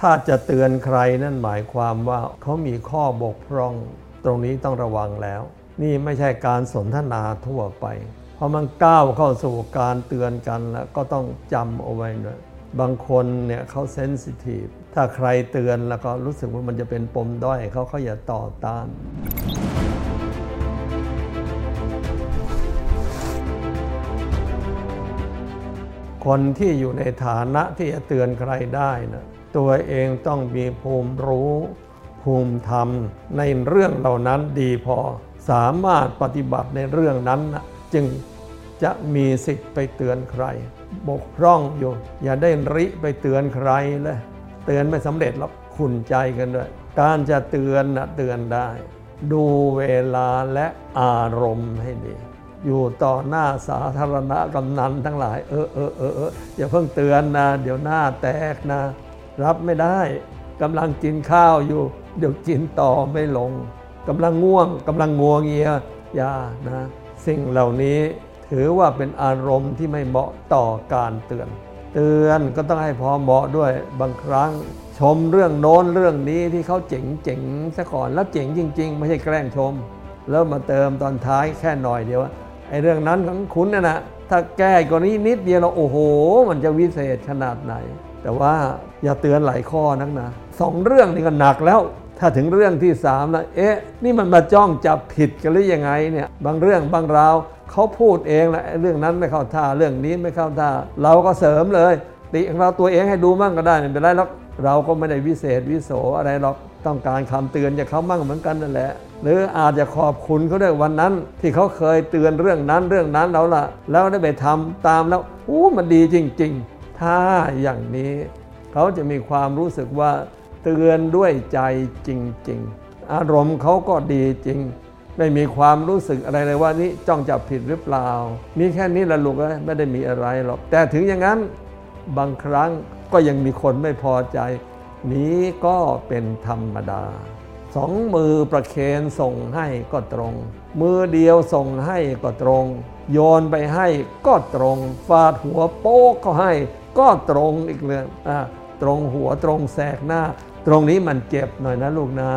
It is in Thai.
ถ้าจะเตือนใครนั่นหมายความว่าเขามีข้อบกพร่อง ตรงนี้ต้องระวังแล้ว นี่ไม่ใช่การสนทนาทั่วไปพอมันก้าวเข้าสู่การเตือนกันแล้วก็ต้องจำเอาไว้ด้วยบางคนเนี่ยเขาเซนซิทีฟถ้าใครเตือนแล้วก็รู้สึกว่ามันจะเป็นปมด้อยเขาเขาอย่าต่อต้านคนที่อยู่ในฐานะที่จะเตือนใครได้นะ ตัวเองต้องมีภูมิรู้ ภูมิธรรมในเรื่องเหล่านั้นดีพอ สามารถปฏิบัติในเรื่องนั้น จึงจะมีสิทธิ์ไปเตือนใคร บกพร่องอยู่ อย่าได้ริไปเตือนใครเลยเตือนไม่สำเร็จหรอกขุนใจกันด้วย การจะเตือนนะเตือนได้ ดูเวลาและอารมณ์ให้ดี อยู่ต่อหน้าสาธารณะกำนันทั้งหลาย เออเออเออเอออย่าเพิ่งเตือนนะ เดี๋ยวหน้าแตกนะ รับไม่ได้กำลังกินข้าวอยู่ เดี๋ยวกินต่อไม่ลงกำลังง่วงกำลังงัวเงียอย่านะสิ่งเหล่านี้ถือว่าเป็นอารมณ์ที่ไม่เหมาะต่อการเตือน เตือนก็ต้องให้พอเหมาะด้วยบางครั้ง ชมเรื่องโน้นเรื่องนี้ที่เขาเจ๋งเจ๋งซะก่อนแล้วเจ๋งจริง ๆ ไม่ใช่แกล้งชม แล้วมาเติมตอนท้ายแค่หน่อยเดียว ไอ้เรื่องนั้นของคุณน่ะนะถ้าแก้กว่านี้นิดเดียวเราโอ้โห มันจะวิเศษขนาดไหน แต่ว่าอย่าเตือนหลายข้อนักนะสองเรื่องนี่ก็หนักแล้ว ถ้าถึงเรื่องที่สามแล้วเอ๊ะ นี่มันมาจ้องจับผิดกันหรือยังไงเนี่ยบางเรื่องบางราวเขาพูดเองแหละเรื่องนั้นไม่เข้าท่าเรื่องนี้ไม่เข้าท่า เราก็เสริมเลย ติของเราตัวเองให้ดูมั่งก็ได้ไม่เป็นไรหรอกเราก็ไม่ได้วิเศษวิโสอะไรหรอกต้องการคำเตือนจากเขามั่งเหมือนกันนั่นแหละ หรืออาจจะขอบคุณเขาด้วยวันนั้น ที่เขาเคยเตือนเรื่องนั้นเรื่องนั้นแล้วล่ะแล้วได้ไปทำตามแล้วอู้มันดีจริง ๆ ถ้าอย่างนี้ เขาจะมีความรู้สึกว่าเตือนด้วยใจจริง ๆ อารมณ์เขาก็ดีจริง ไม่มีความรู้สึกอะไรเลยว่านี่จ้องจับผิดหรือเปล่า มีแค่นี้ละลูกไม่ได้มีอะไรหรอกแต่ถึงอย่างนั้นบางครั้งก็ยังมีคนไม่พอใจ นี้ก็เป็นธรรมดา สองมือประเคนส่งให้ก็ตรง มือเดียวส่งให้ก็ตรง โยนไปให้ก็ตรงฟาดหัวโป๊กก็ให้ ก็ตรงอีกเลยอ่าตรงหัวตรงแสกหน้า ตรงนี้มันเจ็บหน่อยนะลูกนะ